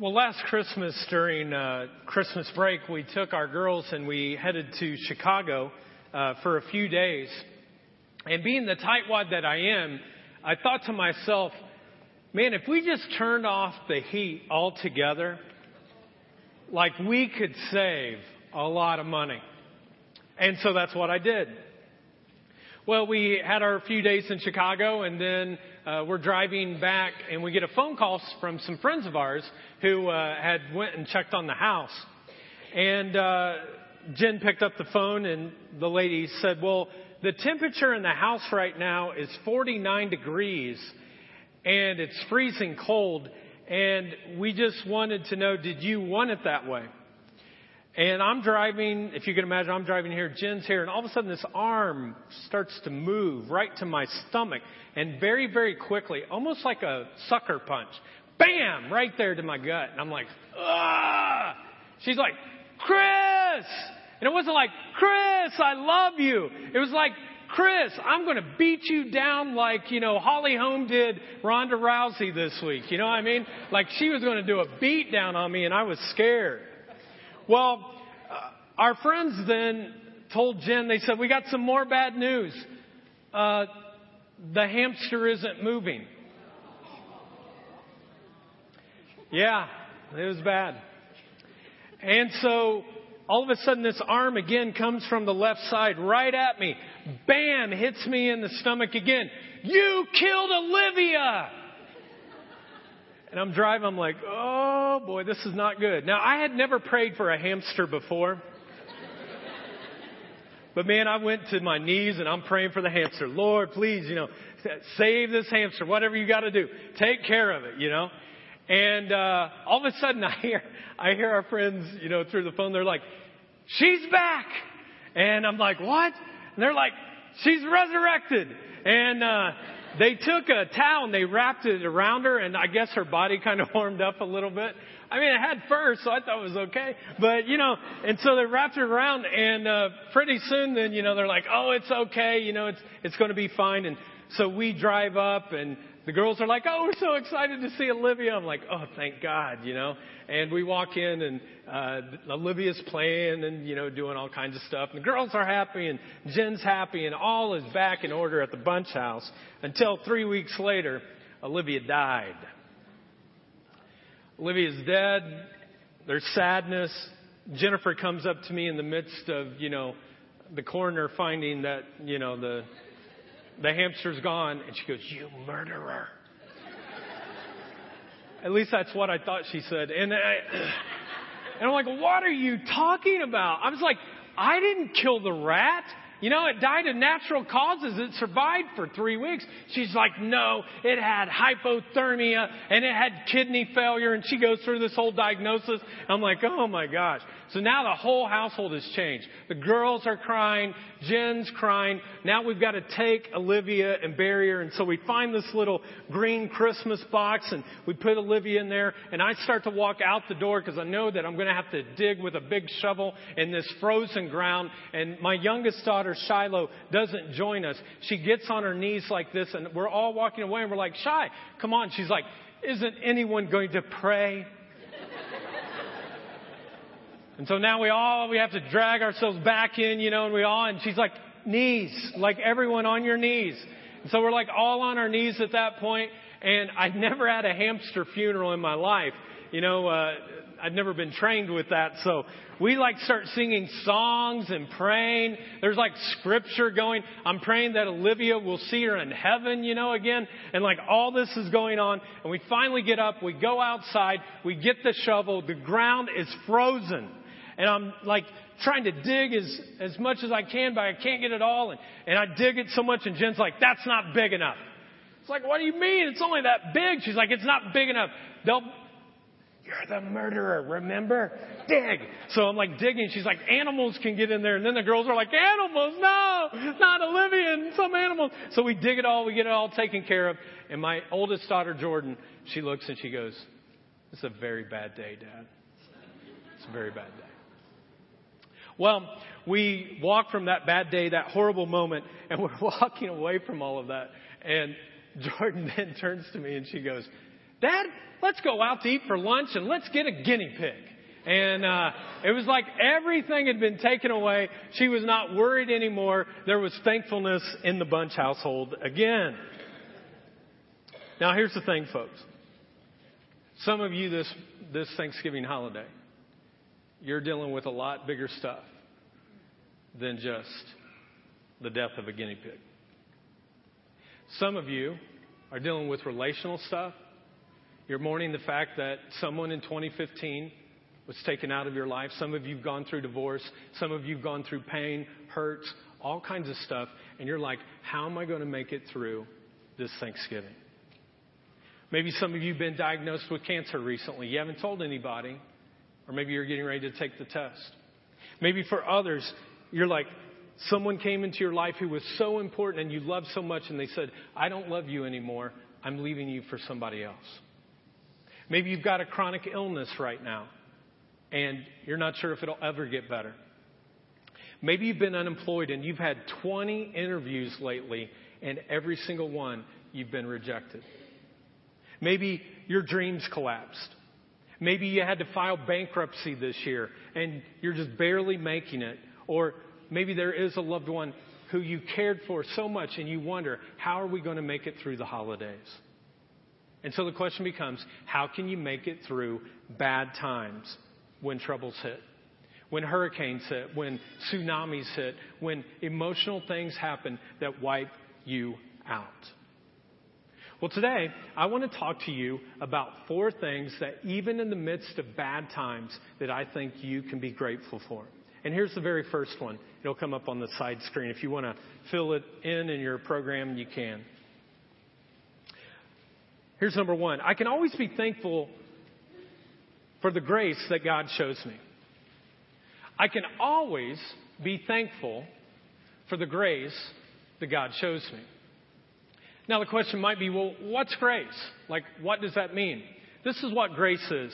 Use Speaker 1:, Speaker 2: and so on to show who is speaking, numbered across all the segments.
Speaker 1: Well, last Christmas during uh, Christmas break, we took our girls and we headed to Chicago uh, for a few days. And being the tightwad that I am, I thought to myself, man, if we just turned off the heat altogether, like we could save a lot of money. And so that's what I did. Well, we had our few days in Chicago and then uh, we're driving back and we get a phone call from some friends of ours who uh, had went and checked on the house. And uh, Jen picked up the phone and the lady said, well, the temperature in the house right now is 49 degrees and it's freezing cold. And we just wanted to know, did you want it that way? And I'm driving, if you can imagine, I'm driving here, Jen's here, and all of a sudden this arm starts to move right to my stomach. And very, very quickly, almost like a sucker punch, bam, right there to my gut. And I'm like, ah! She's like, Chris! And it wasn't like, Chris, I love you. It was like, Chris, I'm going to beat you down like, you know, Holly Holm did Ronda Rousey this week. You know what I mean? Like she was going to do a beat down on me and I was scared. Well, uh, our friends then told Jen, they said, we got some more bad news. Uh, the hamster isn't moving. Yeah, it was bad. And so all of a sudden this arm again comes from the left side right at me. Bam, hits me in the stomach again. You killed Olivia! And I'm driving, I'm like, oh boy, this is not good. Now, I had never prayed for a hamster before. But man, I went to my knees and I'm praying for the hamster. Lord, please, you know, save this hamster, whatever you gotta do. Take care of it, you know. And, uh, all of a sudden I hear, I hear our friends, you know, through the phone, they're like, she's back! And I'm like, what? And they're like, she's resurrected! And, uh, they took a towel and they wrapped it around her, and I guess her body kind of warmed up a little bit. I mean, it had fur, so I thought it was okay. But, you know, and so they wrapped it around, and uh, pretty soon then, you know, they're like, oh, it's okay, you know, it's, it's going to be fine. And so we drive up, and the girls are like, oh, we're so excited to see Olivia. I'm like, oh, thank God, you know. And we walk in and, uh, Olivia's playing and, you know, doing all kinds of stuff. And the girls are happy and Jen's happy and all is back in order at the Bunch house until three weeks later, Olivia died. Olivia's dead. There's sadness. Jennifer comes up to me in the midst of, you know, the coroner finding that, you know, the the hamster's gone. And she goes, You murderer. At least that's what I thought she said. And, I, and I'm like, What are you talking about? I was like, I didn't kill the rat. You know, it died of natural causes. It survived for three weeks. She's like, no, it had hypothermia and it had kidney failure. And she goes through this whole diagnosis. I'm like, oh my gosh. So now the whole household has changed. The girls are crying. Jen's crying. Now we've got to take Olivia and bury her. And so we find this little green Christmas box and we put Olivia in there. And I start to walk out the door because I know that I'm going to have to dig with a big shovel in this frozen ground. And my youngest daughter, Shiloh, doesn't join us. She gets on her knees like this and we're all walking away and we're like, Shy, come on. She's like, isn't anyone going to pray? And so now we all, we have to drag ourselves back in, you know, and we all, and she's like, knees, like everyone on your knees. And so we're like all on our knees at that point. and I'd never had a hamster funeral in my life. You know, uh, I'd never been trained with that. So we like start singing songs and praying. There's like scripture going. I'm praying that Olivia will see her in heaven, you know, again. And like all this is going on. And we finally get up. We go outside. We get the shovel. The ground is frozen and I'm like trying to dig as, as much as I can, but I can't get it all. And, and I dig it so much, and Jen's like, that's not big enough. It's like, what do you mean? It's only that big. She's like, it's not big enough. They'll, you're the murderer, remember? Dig. So I'm like digging. She's like, animals can get in there. And then the girls are like, animals, no, not Olivia some animals. So we dig it all. We get it all taken care of. And my oldest daughter, Jordan, she looks and she goes, it's a very bad day, Dad. It's a very bad day. Well, we walk from that bad day, that horrible moment, and we're walking away from all of that. And Jordan then turns to me and she goes, Dad, let's go out to eat for lunch and let's get a guinea pig. And uh, it was like everything had been taken away. She was not worried anymore. There was thankfulness in the Bunch household again. Now, here's the thing, folks. Some of you this, this Thanksgiving holiday, you're dealing with a lot bigger stuff than just the death of a guinea pig. Some of you are dealing with relational stuff. You're mourning the fact that someone in 2015 was taken out of your life. Some of you have gone through divorce. Some of you have gone through pain, hurts, all kinds of stuff. And you're like, how am I going to make it through this Thanksgiving? Maybe some of you have been diagnosed with cancer recently. You haven't told anybody. Or maybe you're getting ready to take the test. Maybe for others, you're like, someone came into your life who was so important and you loved so much and they said, I don't love you anymore. I'm leaving you for somebody else. Maybe you've got a chronic illness right now and you're not sure if it'll ever get better. Maybe you've been unemployed and you've had 20 interviews lately and every single one you've been rejected. Maybe your dreams collapsed. Maybe you had to file bankruptcy this year and you're just barely making it. Or maybe there is a loved one who you cared for so much and you wonder, how are we going to make it through the holidays? And so the question becomes, how can you make it through bad times when troubles hit? When hurricanes hit, when tsunamis hit, when emotional things happen that wipe you out. Well, today, I want to talk to you about four things that even in the midst of bad times that I think you can be grateful for. And here's the very first one. It'll come up on the side screen. If you want to fill it in in your program, you can. Here's number one. I can always be thankful for the grace that God shows me. I can always be thankful for the grace that God shows me. Now, the question might be well, what's grace? Like, what does that mean? This is what grace is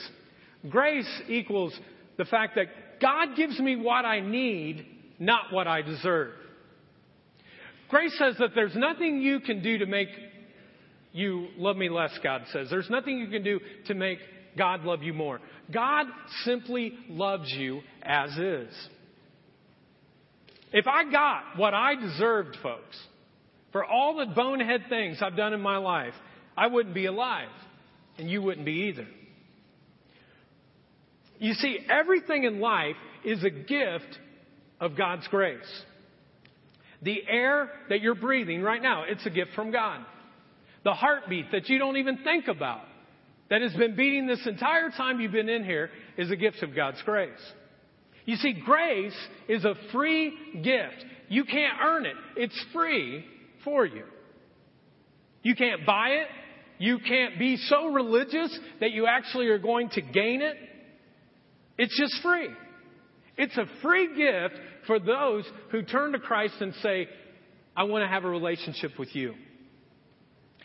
Speaker 1: grace equals the fact that God gives me what I need, not what I deserve. Grace says that there's nothing you can do to make you love me less, God says. There's nothing you can do to make God love you more. God simply loves you as is. If I got what I deserved, folks, for all the bonehead things I've done in my life, I wouldn't be alive, and you wouldn't be either. You see, everything in life is a gift of God's grace. The air that you're breathing right now, it's a gift from God. The heartbeat that you don't even think about that has been beating this entire time you've been in here is a gift of God's grace. You see, grace is a free gift. You can't earn it. It's free for you. You can't buy it. You can't be so religious that you actually are going to gain it. It's just free. It's a free gift for those who turn to Christ and say, I want to have a relationship with you.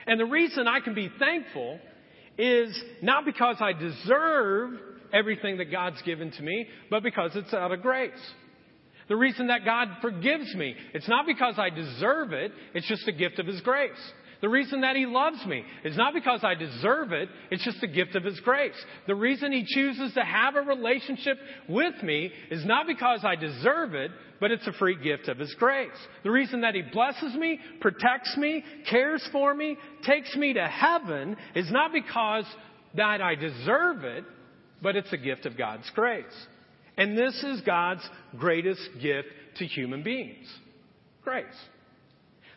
Speaker 1: And the reason I can be thankful is not because I deserve everything that God's given to me, but because it's out of grace. The reason that God forgives me, it's not because I deserve it, it's just a gift of His grace. The reason that He loves me is not because I deserve it, it's just a gift of His grace. The reason He chooses to have a relationship with me is not because I deserve it, but it's a free gift of His grace. The reason that He blesses me, protects me, cares for me, takes me to heaven is not because that I deserve it, but it's a gift of God's grace. And this is God's greatest gift to human beings. Grace.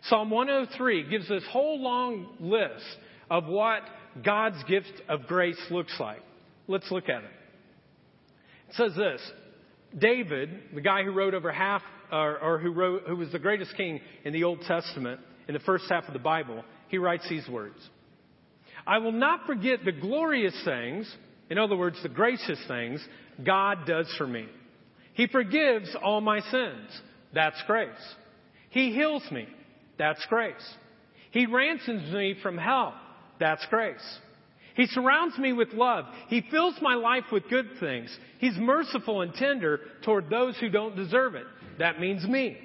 Speaker 1: Psalm 103 gives this whole long list of what God's gift of grace looks like. Let's look at it. It says this David, the guy who wrote over half, or, or who, wrote, who was the greatest king in the Old Testament, in the first half of the Bible, he writes these words I will not forget the glorious things, in other words, the gracious things, God does for me. He forgives all my sins. That's grace. He heals me. That's grace. He ransoms me from hell. That's grace. He surrounds me with love. He fills my life with good things. He's merciful and tender toward those who don't deserve it. That means me.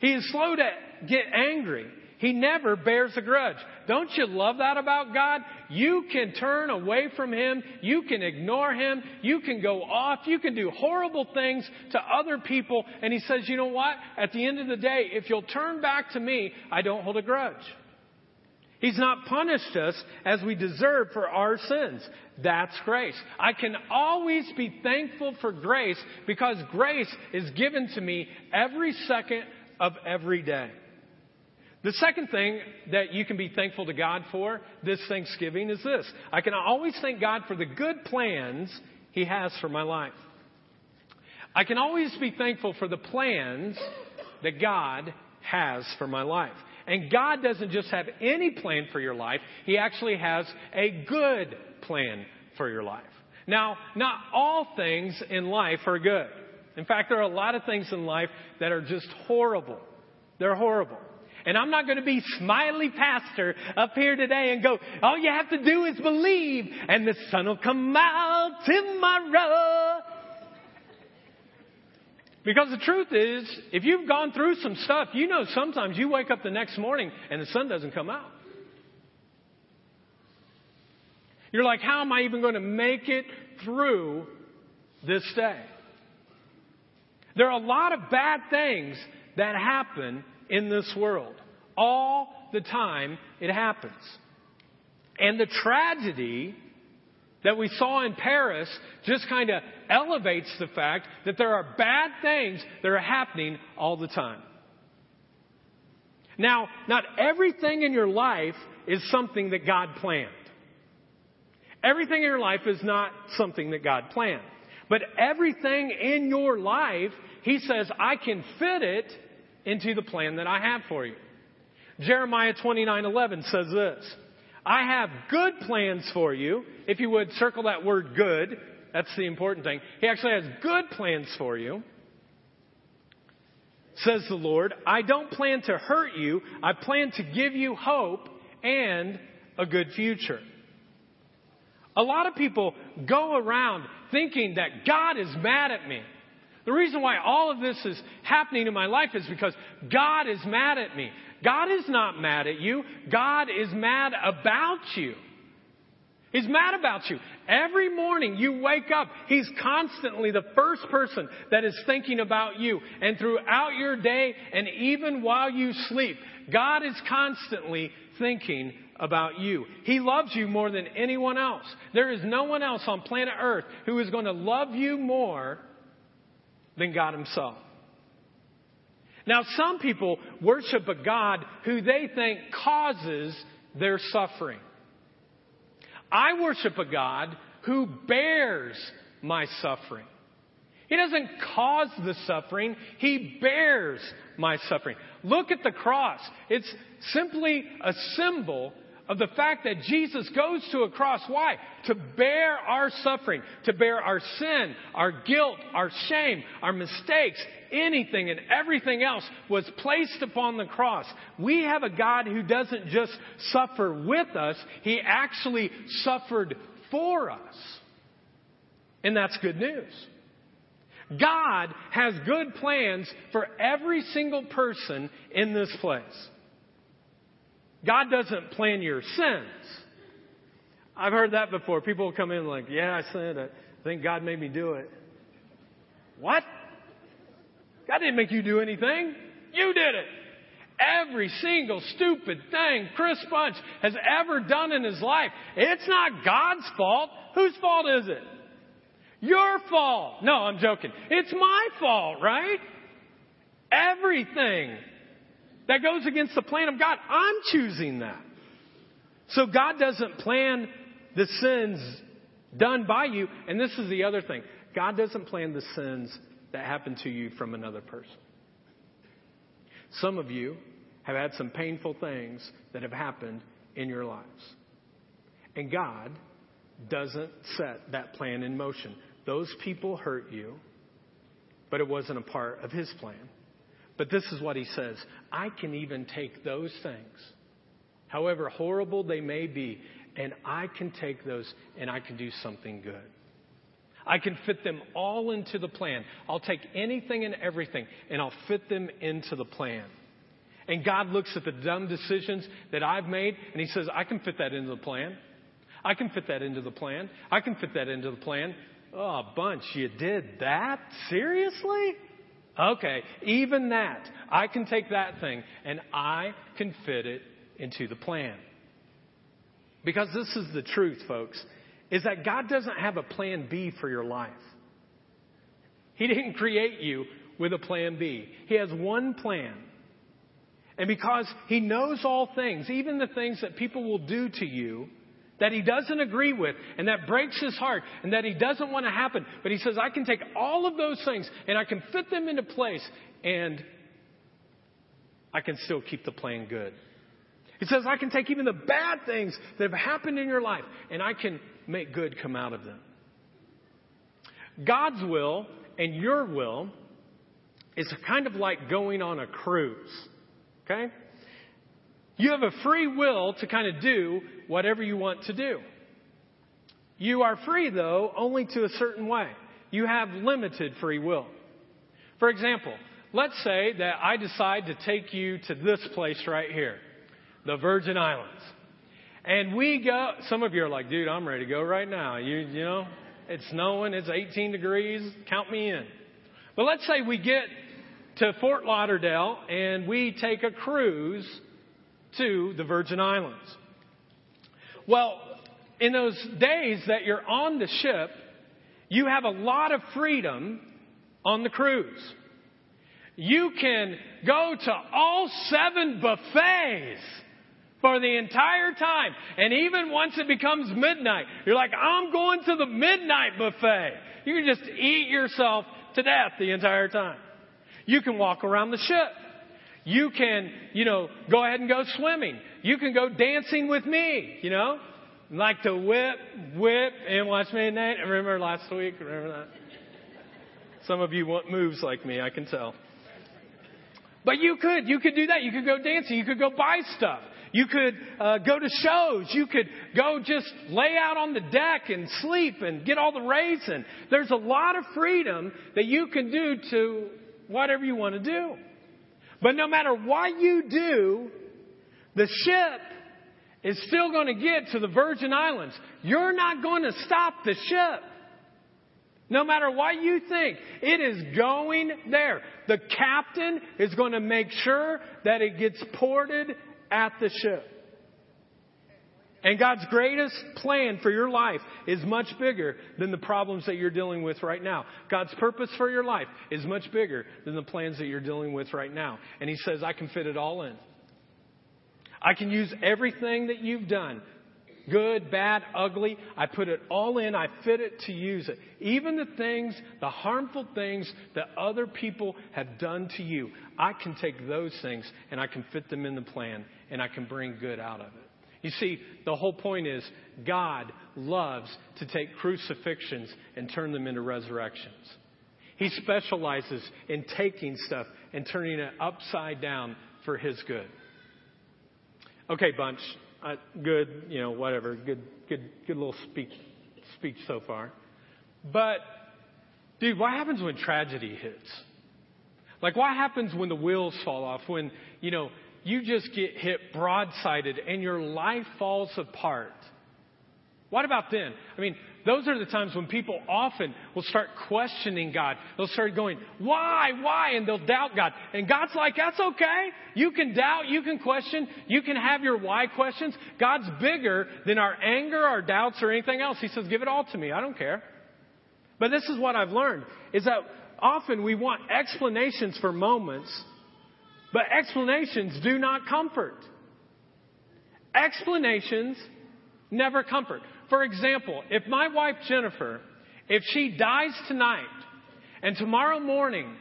Speaker 1: He is slow to get angry. He never bears a grudge. Don't you love that about God? You can turn away from Him. You can ignore Him. You can go off. You can do horrible things to other people. And He says, you know what? At the end of the day, if you'll turn back to me, I don't hold a grudge. He's not punished us as we deserve for our sins. That's grace. I can always be thankful for grace because grace is given to me every second of every day. The second thing that you can be thankful to God for this Thanksgiving is this. I can always thank God for the good plans He has for my life. I can always be thankful for the plans that God has for my life. And God doesn't just have any plan for your life, He actually has a good plan for your life. Now, not all things in life are good. In fact, there are a lot of things in life that are just horrible. They're horrible. And I'm not going to be smiley pastor up here today and go, all you have to do is believe and the sun will come out tomorrow. Because the truth is, if you've gone through some stuff, you know sometimes you wake up the next morning and the sun doesn't come out. You're like, how am I even going to make it through this day? There are a lot of bad things that happen in this world. All the time it happens. And the tragedy that we saw in Paris just kind of elevates the fact that there are bad things that are happening all the time. Now, not everything in your life is something that God planned. Everything in your life is not something that God planned. But everything in your life, He says, I can fit it into the plan that I have for you. Jeremiah 29:11 says this, I have good plans for you. If you would circle that word good, that's the important thing. He actually has good plans for you. Says the Lord, I don't plan to hurt you. I plan to give you hope and a good future. A lot of people go around thinking that God is mad at me. The reason why all of this is happening in my life is because God is mad at me. God is not mad at you. God is mad about you. He's mad about you. Every morning you wake up, He's constantly the first person that is thinking about you. And throughout your day and even while you sleep, God is constantly thinking about you. He loves you more than anyone else. There is no one else on planet Earth who is going to love you more than God Himself. Now, some people worship a God who they think causes their suffering. I worship a God who bears my suffering. He doesn't cause the suffering, He bears my suffering. Look at the cross. It's simply a symbol of the fact that Jesus goes to a cross. Why? To bear our suffering, to bear our sin, our guilt, our shame, our mistakes, anything and everything else was placed upon the cross. We have a God who doesn't just suffer with us, He actually suffered for us. And that's good news. God has good plans for every single person in this place. God doesn't plan your sins. I've heard that before. People come in like, yeah, I sinned. I think God made me do it. What? God didn't make you do anything. You did it. Every single stupid thing Chris Bunch has ever done in his life, it's not God's fault. Whose fault is it? Your fault. No, I'm joking. It's my fault, right? Everything that goes against the plan of God. I'm choosing that. So God doesn't plan the sins done by you. And this is the other thing God doesn't plan the sins that happen to you from another person. Some of you have had some painful things that have happened in your lives. And God doesn't set that plan in motion. Those people hurt you, but it wasn't a part of His plan. But this is what he says I can even take those things, however horrible they may be, and I can take those and I can do something good. I can fit them all into the plan. I'll take anything and everything and I'll fit them into the plan. And God looks at the dumb decisions that I've made and He says, I can fit that into the plan. I can fit that into the plan. I can fit that into the plan. Oh, Bunch, you did that? Seriously? Okay, even that. I can take that thing and I can fit it into the plan. Because this is the truth, folks, is that God doesn't have a plan B for your life. He didn't create you with a plan B. He has one plan. And because He knows all things, even the things that people will do to you, that he doesn't agree with and that breaks his heart and that he doesn't want to happen. But he says, I can take all of those things and I can fit them into place and I can still keep the plan good. He says, I can take even the bad things that have happened in your life and I can make good come out of them. God's will and your will is kind of like going on a cruise. Okay? You have a free will to kind of do whatever you want to do. You are free, though, only to a certain way. You have limited free will. For example, let's say that I decide to take you to this place right here, the Virgin Islands. And we go, some of you are like, dude, I'm ready to go right now. You, you know, it's snowing, it's 18 degrees, count me in. But let's say we get to Fort Lauderdale and we take a cruise to the Virgin Islands. Well, in those days that you're on the ship, you have a lot of freedom on the cruise. You can go to all seven buffets for the entire time. And even once it becomes midnight, you're like, I'm going to the midnight buffet. You can just eat yourself to death the entire time. You can walk around the ship. You can, you know, go ahead and go swimming. You can go dancing with me, you know. Like to whip, whip, and watch me Nate. Remember last week? Remember that? Some of you want moves like me, I can tell. But you could, you could do that. You could go dancing. You could go buy stuff. You could uh, go to shows. You could go just lay out on the deck and sleep and get all the rays raisin. There's a lot of freedom that you can do to whatever you want to do. But no matter what you do, the ship is still going to get to the Virgin Islands. You're not going to stop the ship. No matter what you think, it is going there. The captain is going to make sure that it gets ported at the ship. And God's greatest plan for your life is much bigger than the problems that you're dealing with right now. God's purpose for your life is much bigger than the plans that you're dealing with right now. And He says, I can fit it all in. I can use everything that you've done good, bad, ugly. I put it all in. I fit it to use it. Even the things, the harmful things that other people have done to you, I can take those things and I can fit them in the plan and I can bring good out of it. You see, the whole point is God loves to take crucifixions and turn them into resurrections. He specializes in taking stuff and turning it upside down for His good. Okay, Bunch. Uh, good, you know, whatever. Good, good, good little speech, speech so far. But, dude, what happens when tragedy hits? Like, what happens when the wheels fall off? When, you know, you just get hit broadsided and your life falls apart. What about then? I mean, those are the times when people often will start questioning God. They'll start going, why, why? And they'll doubt God. And God's like, that's okay. You can doubt, you can question, you can have your why questions. God's bigger than our anger, our doubts, or anything else. He says, give it all to me. I don't care. But this is what I've learned, is that often we want explanations for moments but explanations do not comfort. Explanations never comfort. For example, if my wife Jennifer, if she dies tonight and tomorrow morning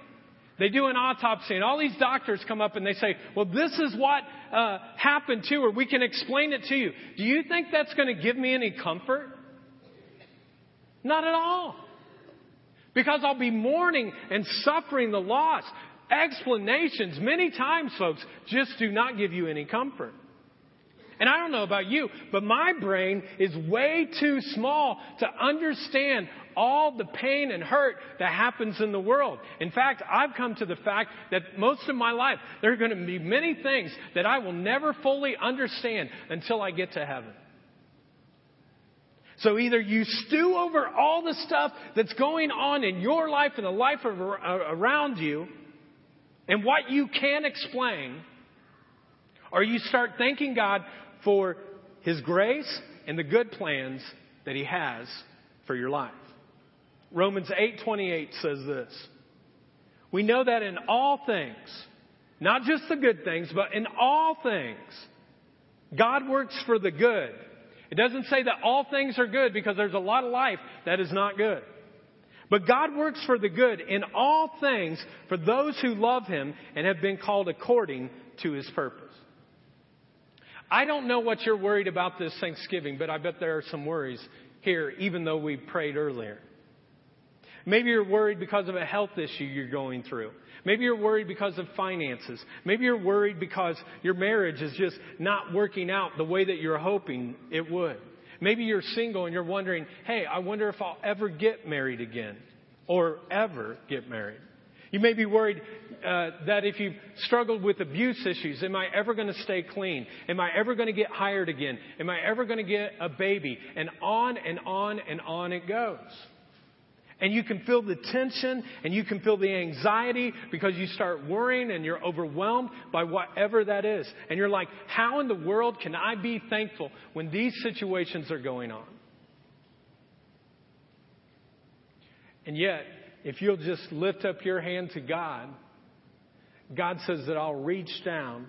Speaker 1: they do an autopsy and all these doctors come up and they say, well, this is what uh, happened to her. We can explain it to you. Do you think that's going to give me any comfort? Not at all. Because I'll be mourning and suffering the loss. Explanations, many times, folks, just do not give you any comfort. And I don't know about you, but my brain is way too small to understand all the pain and hurt that happens in the world. In fact, I've come to the fact that most of my life, there are going to be many things that I will never fully understand until I get to heaven. So either you stew over all the stuff that's going on in your life and the life of, uh, around you and what you can explain, or you start thanking God for His grace and the good plans that He has for your life. Romans 8:28 says this. We know that in all things, not just the good things, but in all things, God works for the good it doesn't say that all things are good because there's a lot of life that is not good. But God works for the good in all things for those who love Him and have been called according to His purpose. I don't know what you're worried about this Thanksgiving, but I bet there are some worries here, even though we prayed earlier. Maybe you're worried because of a health issue you're going through. Maybe you're worried because of finances. Maybe you're worried because your marriage is just not working out the way that you're hoping it would. Maybe you're single and you're wondering, hey, I wonder if I'll ever get married again or ever get married. You may be worried uh, that if you've struggled with abuse issues, am I ever going to stay clean? Am I ever going to get hired again? Am I ever going to get a baby? And on and on and on it goes. And you can feel the tension and you can feel the anxiety because you start worrying and you're overwhelmed by whatever that is. And you're like, how in the world can I be thankful when these situations are going on? And yet, if you'll just lift up your hand to God, God says that I'll reach down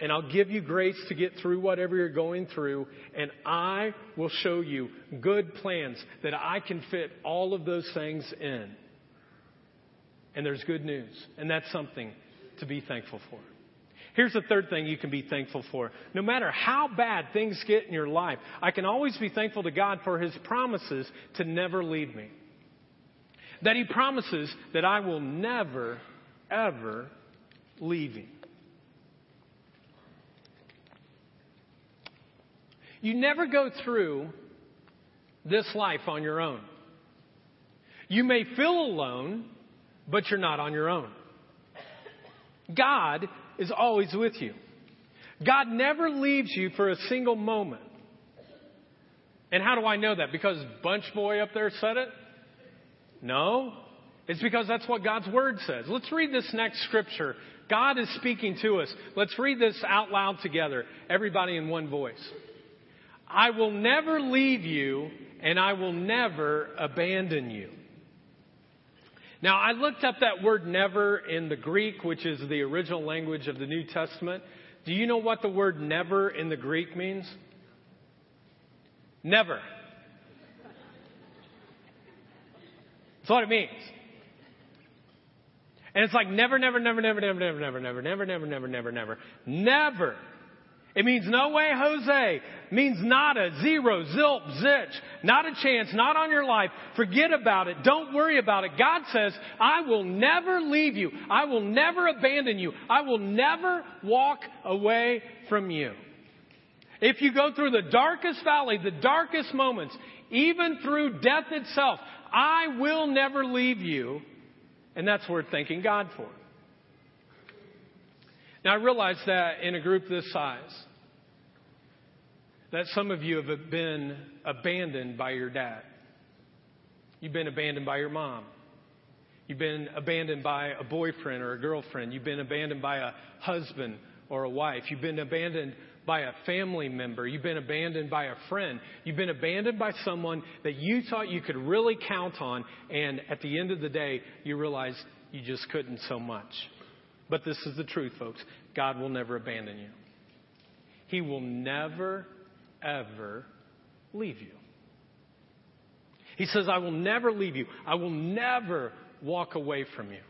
Speaker 1: and I'll give you grace to get through whatever you're going through, and I will show you good plans that I can fit all of those things in. And there's good news, and that's something to be thankful for. Here's the third thing you can be thankful for. No matter how bad things get in your life, I can always be thankful to God for His promises to never leave me. That He promises that I will never, ever leave you. You never go through this life on your own. You may feel alone, but you're not on your own. God is always with you. God never leaves you for a single moment. And how do I know that? Because Bunch Boy up there said it? No. It's because that's what God's Word says. Let's read this next scripture. God is speaking to us. Let's read this out loud together, everybody in one voice. I will never leave you and I will never abandon you. Now, I looked up that word never in the Greek, which is the original language of the New Testament. Do you know what the word never in the Greek means? Never. That's what it means. And it's like never, never, never, never, never, never, never, never, never, never, never, never, never, never it means no way, Jose. It means nada, zero, zilp, zitch. Not a chance, not on your life. Forget about it. Don't worry about it. God says, I will never leave you. I will never abandon you. I will never walk away from you. If you go through the darkest valley, the darkest moments, even through death itself, I will never leave you. And that's worth thanking God for. Now, I realize that in a group this size, that some of you have been abandoned by your dad. You've been abandoned by your mom. You've been abandoned by a boyfriend or a girlfriend. You've been abandoned by a husband or a wife. You've been abandoned by a family member. You've been abandoned by a friend. You've been abandoned by someone that you thought you could really count on, and at the end of the day, you realize you just couldn't so much. But this is the truth, folks. God will never abandon you. He will never ever leave you. He says, I will never leave you. I will never walk away from you.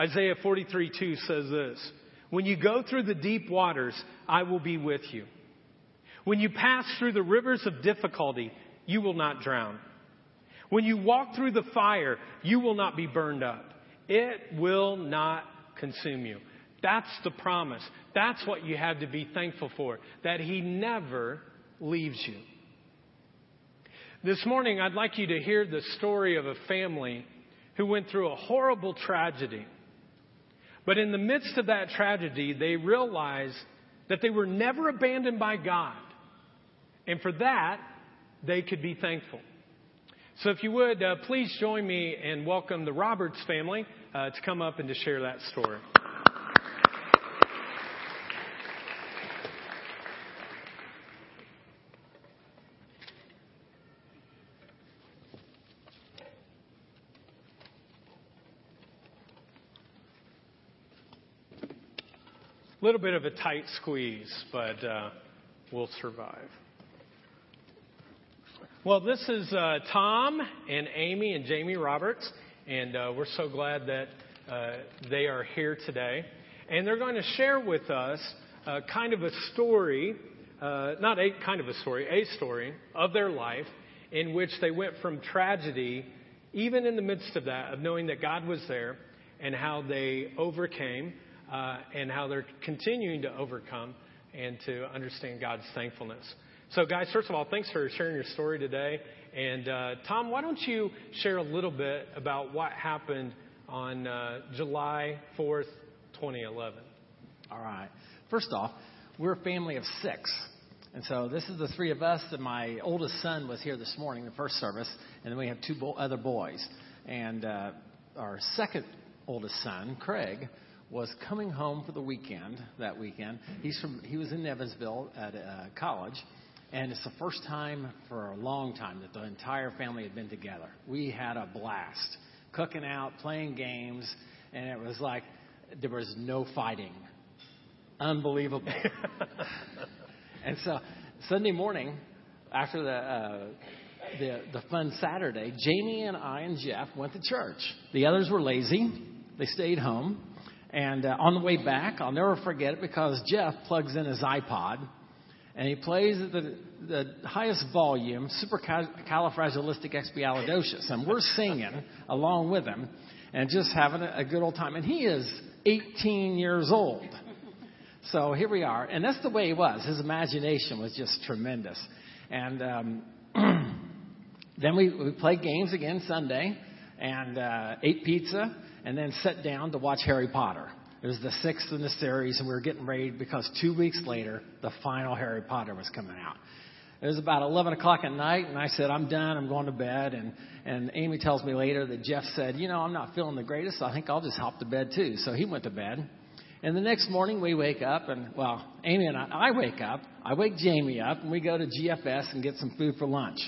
Speaker 1: Isaiah 43 2 says this When you go through the deep waters, I will be with you. When you pass through the rivers of difficulty, you will not drown. When you walk through the fire, you will not be burned up. It will not consume you. That's the promise. That's what you have to be thankful for, that He never leaves you. This morning, I'd like you to hear the story of a family who went through a horrible tragedy. But in the midst of that tragedy, they realized that they were never abandoned by God. And for that, they could be thankful. So if you would, uh, please join me and welcome the Roberts family uh, to come up and to share that story. A little bit of a tight squeeze, but uh, we'll survive. Well, this is uh, Tom and Amy and Jamie Roberts, and uh, we're so glad that uh, they are here today. And they're going to share with us uh, kind of a story, uh, not a kind of a story, a story of their life in which they went from tragedy, even in the midst of that, of knowing that God was there, and how they overcame uh, and how they're continuing to overcome and to understand God's thankfulness. So, guys, first of all, thanks for sharing your story today. And uh, Tom, why don't you share a little bit about what happened on uh, July 4th, 2011?
Speaker 2: All right. First off, we're a family of six. And so this is the three of us, and my oldest son was here this morning, the first service, and then we have two bo- other boys. And uh, our second oldest son, Craig, was coming home for the weekend that weekend. He's from he was in Evansville at uh, college, and it's the first time for a long time that the entire family had been together. We had a blast, cooking out, playing games, and it was like there was no fighting. Unbelievable. and so Sunday morning, after the uh, the the fun Saturday, Jamie and I and Jeff went to church. The others were lazy; they stayed home. And uh, on the way back, I'll never forget it because Jeff plugs in his iPod and he plays at the, the highest volume, supercalifragilisticexpialidocious, and we're singing along with him and just having a, a good old time. And he is 18 years old. So here we are, and that's the way he was. His imagination was just tremendous. And um, then we, we played games again Sunday and uh, ate pizza and then sat down to watch Harry Potter. It was the sixth in the series, and we were getting ready because two weeks later, the final Harry Potter was coming out. It was about 11 o'clock at night, and I said, I'm done. I'm going to bed. And, and Amy tells me later that Jeff said, You know, I'm not feeling the greatest. So I think I'll just hop to bed too. So he went to bed. And the next morning we wake up, and well, Amy and I, I wake up. I wake Jamie up, and we go to GFS and get some food for lunch.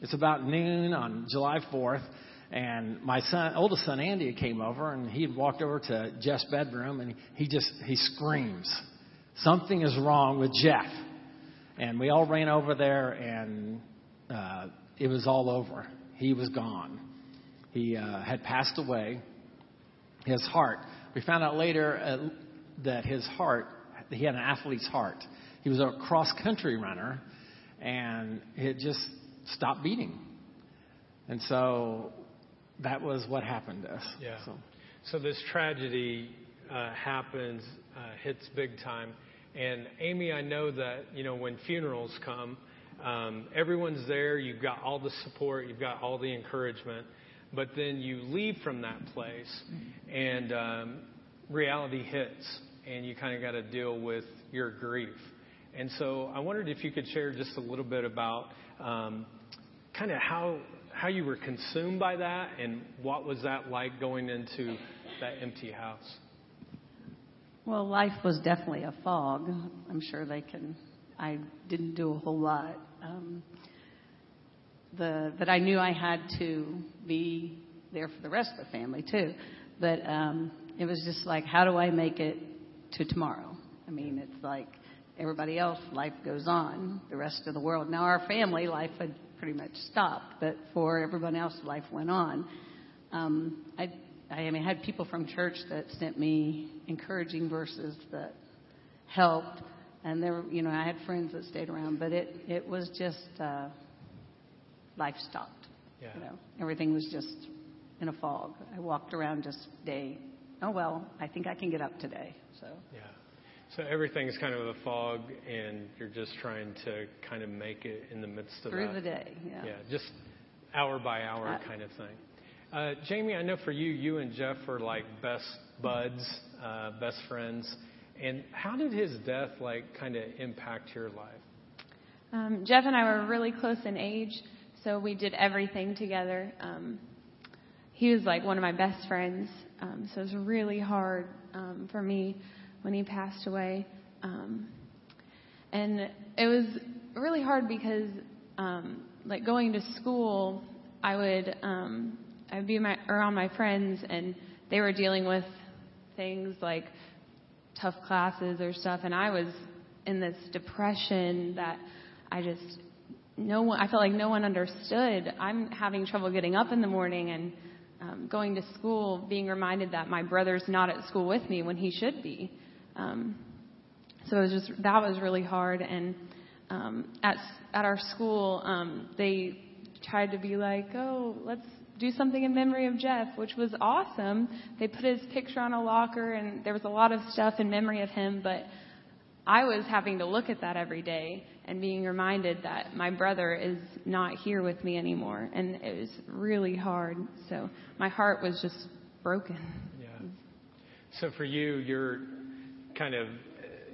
Speaker 2: It's about noon on July 4th, and my son, oldest son Andy, came over and he had walked over to Jeff's bedroom and he just he screams, "Something is wrong with Jeff!" And we all ran over there and uh, it was all over. He was gone. He uh, had passed away. His heart. We found out later uh, that his heart. He had an athlete's heart. He was a cross country runner, and it just stopped beating. And so that was what happened to us.
Speaker 1: Yeah. So, so this tragedy uh, happens, uh, hits big time. And Amy, I know that you know when funerals come, um, everyone's there. You've got all the support, you've got all the encouragement, but then you leave from that place, and um, reality hits, and you kind of got to deal with your grief. And so I wondered if you could share just a little bit about um, kind of how how you were consumed by that and what was that like going into that empty house?
Speaker 3: Well, life was definitely a fog. I'm sure they can. I didn't do a whole lot. Um, the that I knew I had to be there for the rest of the family too. But um, it was just like, how do I make it to tomorrow? I mean, it's like everybody else, life goes on. The rest of the world. Now, our family life had pretty much stopped, but for everyone else, life went on. Um, I, I mean, I had people from church that sent me encouraging verses that helped, and there, you know, I had friends that stayed around, but it, it was just uh, life stopped.
Speaker 1: Yeah.
Speaker 3: You know, everything was just in a fog. I walked around just day oh well, I think I can get up today. So
Speaker 1: Yeah. So everything's kind of a fog, and you're just trying to kind of make it in the midst of
Speaker 3: through
Speaker 1: that.
Speaker 3: the day, yeah.
Speaker 1: Yeah, just hour by hour
Speaker 3: Uh,
Speaker 1: kind of thing. Uh, Jamie, I know for you, you and Jeff are like best buds, uh, best friends. And how did his death like kind of impact your life?
Speaker 4: Um, Jeff and I were really close in age, so we did everything together. Um, he was like one of my best friends, um, so it was really hard um, for me when he passed away. Um, and it was really hard because, um, like going to school, I would um, I'd be my, around my friends, and they were dealing with things like tough classes or stuff, and I was in this depression that I just no one I felt like no one understood. I'm having trouble getting up in the morning and um, going to school, being reminded that my brother's not at school with me when he should be. Um, so it was just that was really hard. And um, at at our school, um, they tried to be like, oh, let's do something in memory of Jeff, which was awesome. They put his picture on a locker, and there was a lot of stuff in memory of him, but I was having to look at that every day and being reminded that my brother is not here with me anymore. And it was really hard. So my heart was just broken.
Speaker 1: Yeah. So for you, you're kind of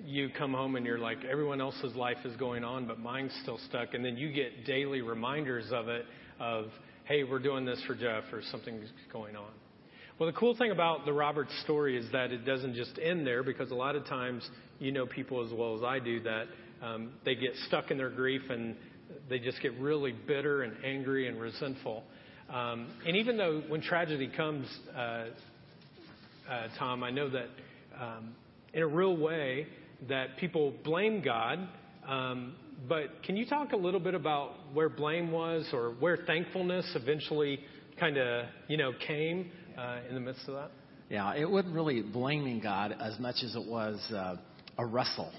Speaker 1: you come home and you're like everyone else's life is going on, but mine's still stuck, and then you get daily reminders of it of hey, we're doing this for Jeff or something's going on. Well, the cool thing about the Roberts story is that it doesn't just end there because a lot of times you know people as well as I do that um, they get stuck in their grief and they just get really bitter and angry and resentful. Um, and even though when tragedy comes, uh, uh, Tom, I know that um, in a real way that people blame God. Um, but can you talk a little bit about where blame was or where thankfulness eventually kind of you know came uh, in the midst of that?
Speaker 2: Yeah, it wasn't really blaming God as much as it was uh, a wrestle.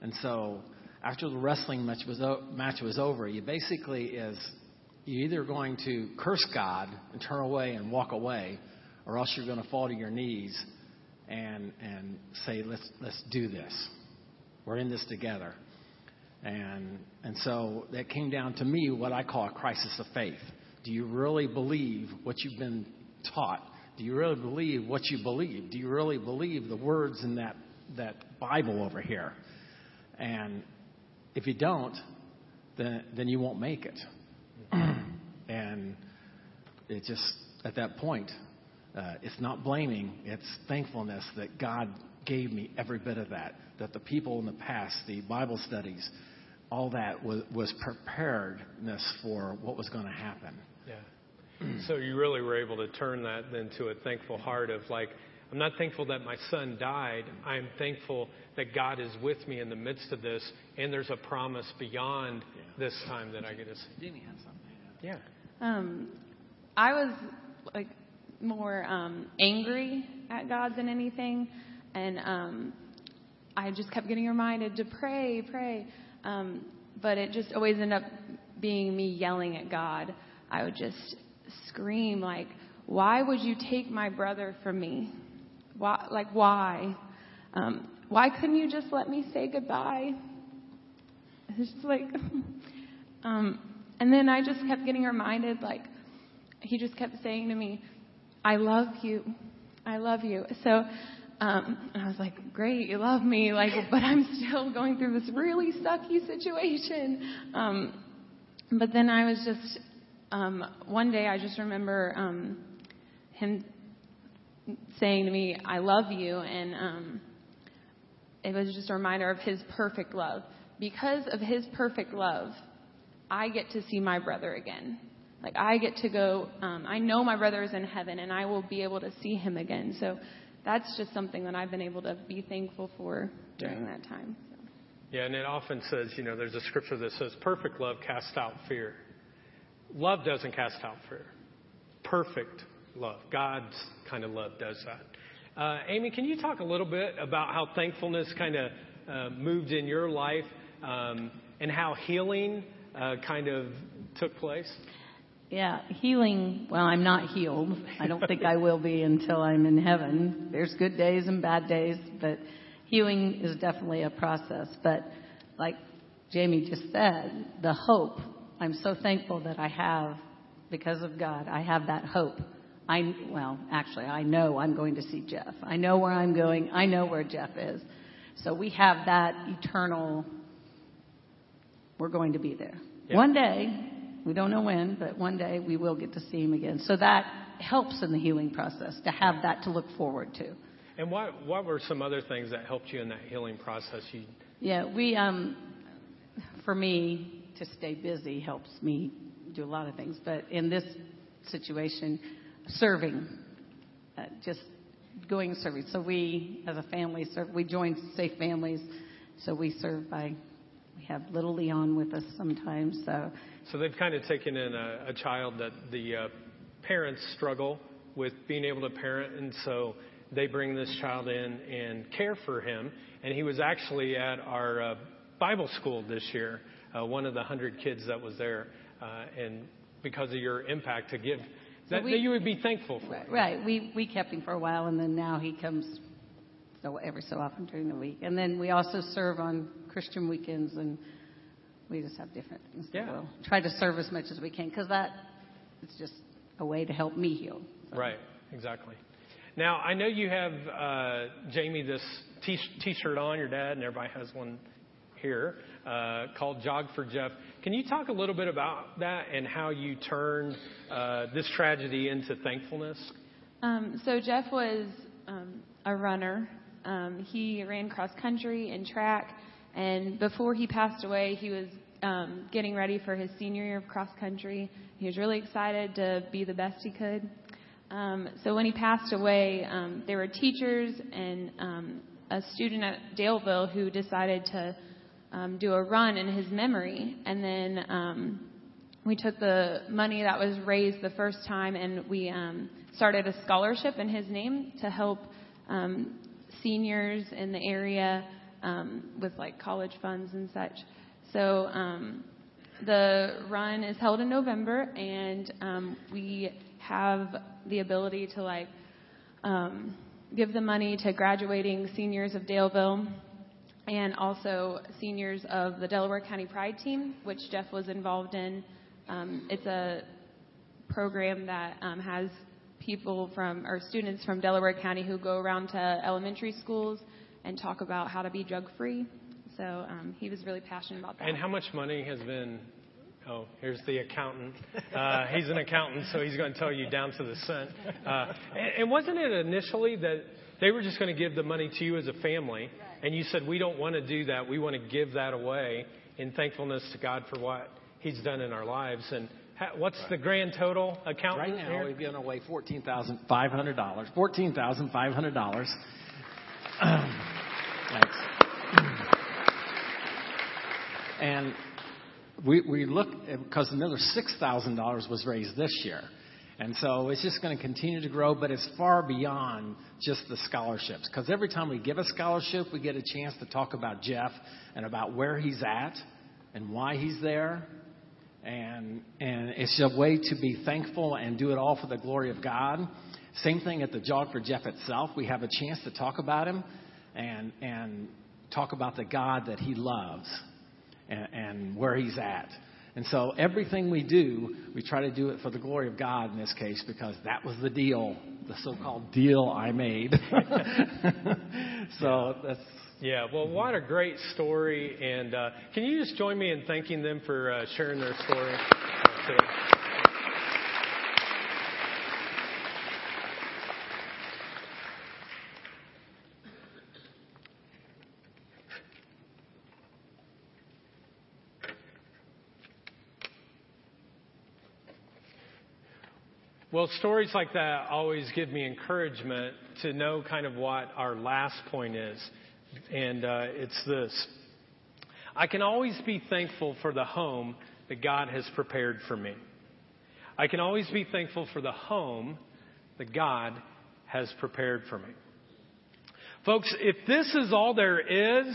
Speaker 2: And so after the wrestling match was, o- match was over, you basically is you're either going to curse God and turn away and walk away, or else you're going to fall to your knees and and say, let's let's do this. We're in this together. And and so that came down to me what I call a crisis of faith. Do you really believe what you've been taught? Do you really believe what you believe? Do you really believe the words in that that Bible over here? And if you don't, then then you won't make it. and it just at that point, uh, it's not blaming; it's thankfulness that God gave me every bit of that. That the people in the past, the Bible studies, all that was, was preparedness for what was going to happen.
Speaker 1: Yeah. so you really were able to turn that then to a thankful heart of like, I'm not thankful that my son died. I'm thankful that God is with me in the midst of this, and there's a promise beyond
Speaker 2: Yeah.
Speaker 1: this time that I get to see.
Speaker 2: Didn't he have something?
Speaker 1: Yeah.
Speaker 4: Um, I was like more um, angry at God than anything, and um, I just kept getting reminded to pray, pray. Um, but it just always ended up being me yelling at God. I would just scream like, "Why would you take my brother from me? Why? Like why? Um, why couldn't you just let me say goodbye?" It's just like, um, and then I just kept getting reminded, like, he just kept saying to me, I love you. I love you. So, um, and I was like, great, you love me, like, but I'm still going through this really sucky situation. Um, but then I was just, um, one day I just remember, um, him saying to me, I love you, and, um, it was just a reminder of his perfect love. Because of his perfect love, I get to see my brother again. Like I get to go. Um, I know my brother is in heaven, and I will be able to see him again. So that's just something that I've been able to be thankful for during that time. So.
Speaker 1: Yeah, and it often says, you know, there's a scripture that says, perfect love casts out fear. Love doesn't cast out fear. Perfect love. God's kind of love does that. Uh, Amy, can you talk a little bit about how thankfulness kind of uh, moved in your life um, and how healing uh, kind of took place?
Speaker 3: Yeah, healing. Well, I'm not healed. I don't think I will be until I'm in heaven. There's good days and bad days, but healing is definitely a process. But like Jamie just said, the hope. I'm so thankful that I have, because of God, I have that hope. I well, actually, I know I'm going to see Jeff. I know where I'm going. I know where Jeff is. So we have that eternal. We're going to be there.
Speaker 1: Yeah.
Speaker 3: One day, we don't know when, but one day we will get to see him again. So that helps in the healing process to have that to look forward to.
Speaker 1: And what what were some other things that helped you in that healing process? You
Speaker 3: Yeah, we um for me to stay busy helps me do a lot of things, but in this situation serving uh, just going serving. So we as a family serve we joined Safe Families, so we serve by we have little Leon with us sometimes. So
Speaker 1: So they've kind of taken in a, a child that the uh, parents struggle with being able to parent, and so they bring this child in and care for him. And he was actually at our uh, Bible school this year, uh, one of the hundred kids that was there, uh, and because of your impact to give, that,
Speaker 3: we-
Speaker 1: that you would be thankful for.
Speaker 3: Right, right. We we kept him for a while, and then now he comes so every so often during the week. And then we also serve on Christian weekends, and we just have different things.
Speaker 1: Yeah.
Speaker 3: We'll try to serve as much as we can because that it's just a way to help me heal. So.
Speaker 1: Right, exactly. Now, I know you have, uh, Jamie, this t- t-shirt on, your dad, and everybody has one here, uh, called Jog for Jeff. Can you talk a little bit about that and how you turned uh, this tragedy into thankfulness?
Speaker 4: Um, so Jeff was um, a runner. Um, he ran cross country and track, and before he passed away, he was um, getting ready for his senior year of cross country. He was really excited to be the best he could. Um, so when he passed away, um, there were teachers and um, a student at Daleville who decided to um, do a run in his memory, and then um, we took the money that was raised the first time and we um, started a scholarship in his name to help um, seniors in the area um, with like college funds and such. So um, the run is held in November, and um, we have the ability to like um, give the money to graduating seniors of Daleville and also seniors of the Delaware County Pride Team, which Jeff was involved in. Um, it's a program that um, has people from or students from Delaware County who go around to elementary schools and talk about how to be drug free. So um, he was really passionate about that.
Speaker 1: And how much money has been? Oh, here's the accountant. Uh, he's an accountant, so he's going to tell you down to the cent. Uh, and, and wasn't it initially that they were just going to give the money to you as a family, and you said we don't want to do that. We want to give that away in thankfulness to God for what He's done in our lives. And ha- what's the grand total accountant
Speaker 2: Right now,
Speaker 1: here?
Speaker 2: we've given away fourteen thousand five hundred dollars. Fourteen thousand five hundred dollars. Thanks. And we we look because another six thousand dollars was raised this year, and so it's just going to continue to grow. But it's far beyond just the scholarships because every time we give a scholarship, we get a chance to talk about Jeff and about where he's at and why he's there and and it's a way to be thankful and do it all for the glory of God. Same thing at the Jog for Jeff itself. We have a chance to talk about him and and talk about the God that he loves and, and where he's at. And so everything we do, we try to do it for the glory of God in this case because that was the deal, the so-called deal I made. so that's
Speaker 1: Yeah, well, what a great story. And uh, can you just join me in thanking them for uh, sharing their story? Well, stories like that always give me encouragement to know kind of what our last point is. And uh, it's this I can always be thankful for the home that God has prepared for me. I can always be thankful for the home that God has prepared for me. Folks, if this is all there is,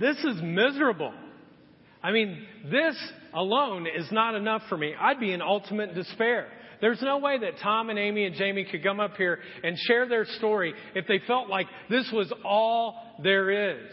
Speaker 1: this is miserable. I mean, this alone is not enough for me. I'd be in ultimate despair. There's no way that Tom and Amy and Jamie could come up here and share their story if they felt like this was all there is.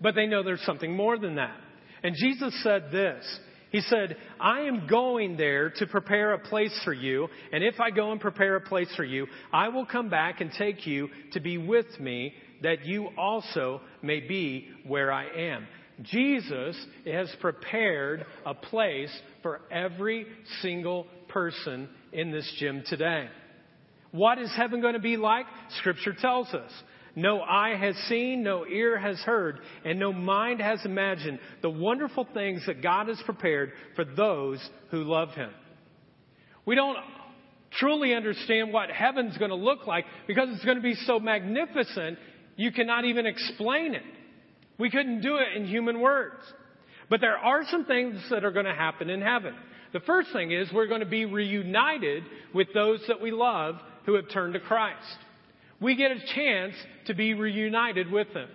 Speaker 1: But they know there's something more than that. And Jesus said this. He said, I am going there to prepare a place for you, and if I go and prepare a place for you, I will come back and take you to be with me, that you also may be where I am. Jesus has prepared a place for every single person in this gym today. What is heaven going to be like? Scripture tells us. No eye has seen, no ear has heard, and no mind has imagined the wonderful things that God has prepared for those who love Him. We don't truly understand what heaven's going to look like because it's going to be so magnificent, you cannot even explain it. We couldn't do it in human words. But there are some things that are going to happen in heaven. The first thing is we're going to be reunited with those that we love who have turned to Christ. We get a chance to be reunited with them.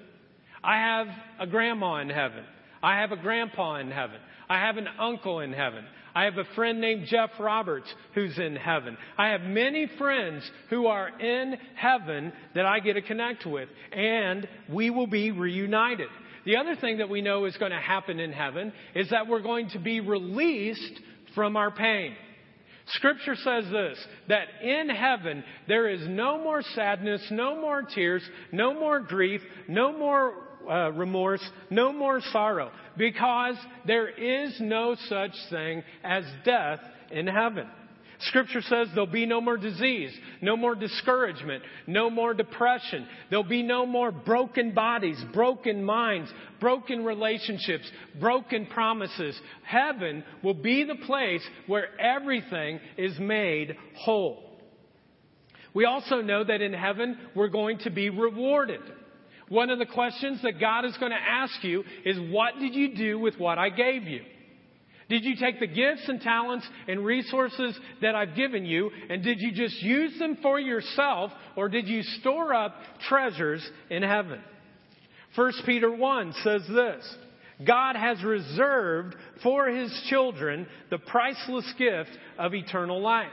Speaker 1: I have a grandma in heaven. I have a grandpa in heaven. I have an uncle in heaven. I have a friend named Jeff Roberts who's in heaven. I have many friends who are in heaven that I get to connect with, and we will be reunited. The other thing that we know is going to happen in heaven is that we're going to be released from our pain. Scripture says this, that in heaven there is no more sadness, no more tears, no more grief, no more uh, remorse, no more sorrow, because there is no such thing as death in heaven. Scripture says there'll be no more disease, no more discouragement, no more depression. There'll be no more broken bodies, broken minds, broken relationships, broken promises. Heaven will be the place where everything is made whole. We also know that in heaven we're going to be rewarded. One of the questions that God is going to ask you is, what did you do with what I gave you? Did you take the gifts and talents and resources that I've given you and did you just use them for yourself or did you store up treasures in heaven? 1 Peter 1 says this. God has reserved for his children the priceless gift of eternal life.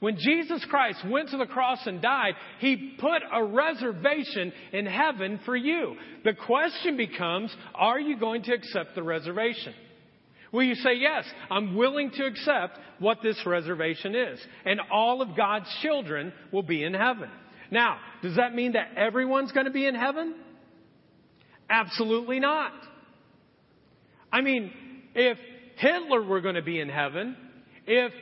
Speaker 1: When Jesus Christ went to the cross and died, He put a reservation in heaven for you. The question becomes, are you going to accept the reservation? Will you say, yes, I'm willing to accept what this reservation is? And all of God's children will be in heaven. Now, does that mean that everyone's going to be in heaven? Absolutely not. I mean, if Hitler were going to be in heaven, if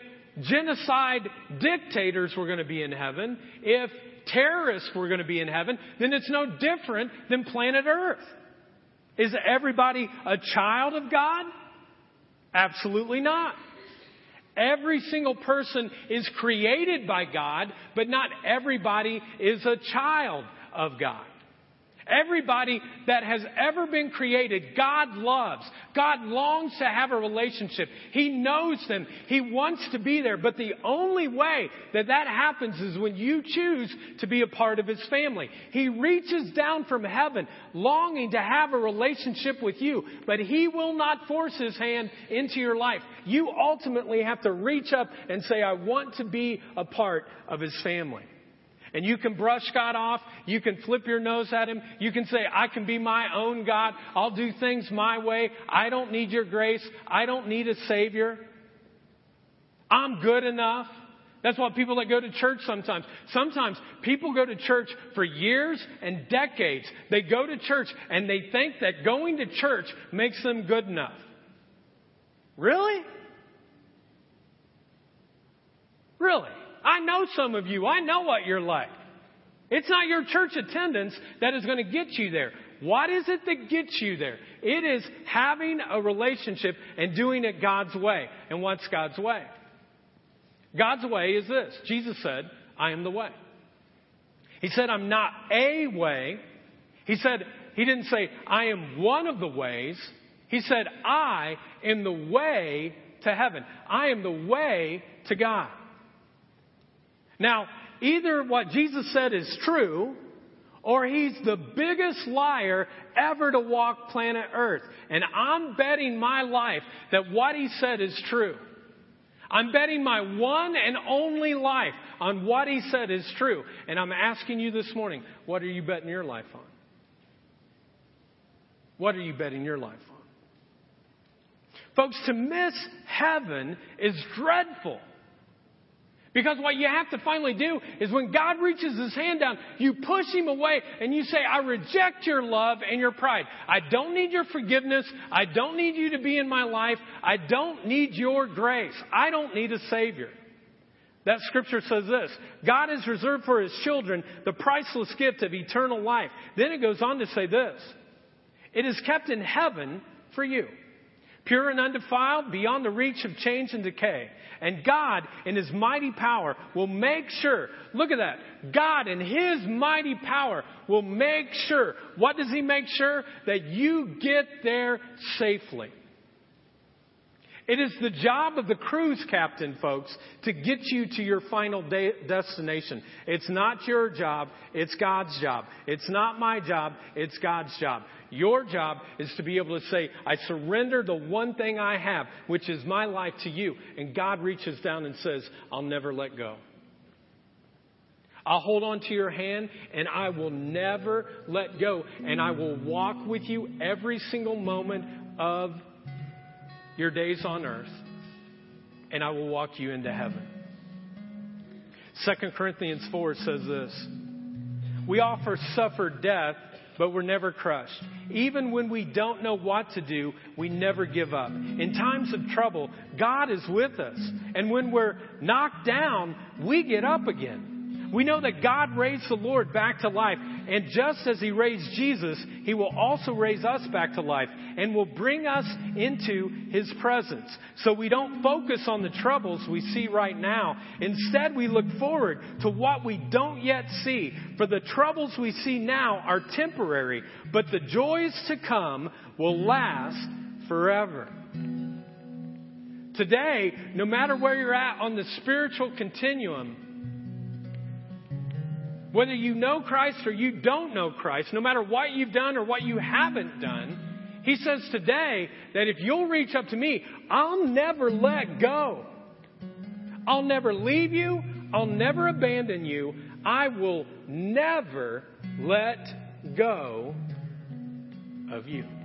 Speaker 1: genocide dictators were going to be in heaven, if terrorists were going to be in heaven, then it's no different than planet Earth. Is everybody a child of God? Absolutely not. Every single person is created by God, but not everybody is a child of God. Everybody that has ever been created, God loves. God longs to have a relationship. He knows them. He wants to be there. But the only way that that happens is when you choose to be a part of His family. He reaches down from heaven, longing to have a relationship with you, but He will not force His hand into your life. You ultimately have to reach up and say, I want to be a part of His family. And you can brush God off. You can flip your nose at Him. You can say, I can be my own God. I'll do things my way. I don't need your grace. I don't need a Savior. I'm good enough. That's why people that go to church sometimes. Sometimes people go to church for years and decades. They go to church and they think that going to church makes them good enough. Really? Really? I know some of you. I know what you're like. It's not your church attendance that is going to get you there. What is it that gets you there? It is having a relationship and doing it God's way. And what's God's way? God's way is this. Jesus said, I am the way. He said, I'm not a way. He said, He didn't say, I am one of the ways. He said, I am the way to heaven. I am the way to God. Now, either what Jesus said is true, or he's the biggest liar ever to walk planet Earth. And I'm betting my life that what he said is true. I'm betting my one and only life on what he said is true. And I'm asking you this morning, what are you betting your life on? What are you betting your life on? Folks, to miss heaven is dreadful. Because what you have to finally do is when God reaches his hand down, you push him away and you say, I reject your love and your pride. I don't need your forgiveness. I don't need you to be in my life. I don't need your grace. I don't need a Savior. That scripture says this God has reserved for his children the priceless gift of eternal life. Then it goes on to say this It is kept in heaven for you pure and undefiled, beyond the reach of change and decay. And God, in His mighty power, will make sure, look at that. God, in His mighty power, will make sure. What does He make sure? That you get there safely. It is the job of the cruise captain, folks, to get you to your final de- destination. It's not your job, it's God's job. It's not my job, it's God's job. Your job is to be able to say, I surrender the one thing I have, which is my life to you. And God reaches down and says, I'll never let go. I'll hold on to your hand and I will never let go. And I will walk with you every single moment of your days on earth, and I will walk you into heaven. 2 Corinthians 4 says this We offer suffer death, but we're never crushed. Even when we don't know what to do, we never give up. In times of trouble, God is with us. And when we're knocked down, we get up again. We know that God raised the Lord back to life. And just as He raised Jesus, He will also raise us back to life and will bring us into His presence. So we don't focus on the troubles we see right now. Instead, we look forward to what we don't yet see. For the troubles we see now are temporary, but the joys to come will last forever. Today, no matter where you're at on the spiritual continuum, whether you know Christ or you don't know Christ, no matter what you've done or what you haven't done, he says today that if you'll reach up to me, I'll never let go. I'll never leave you. I'll never abandon you. I will never let go of you.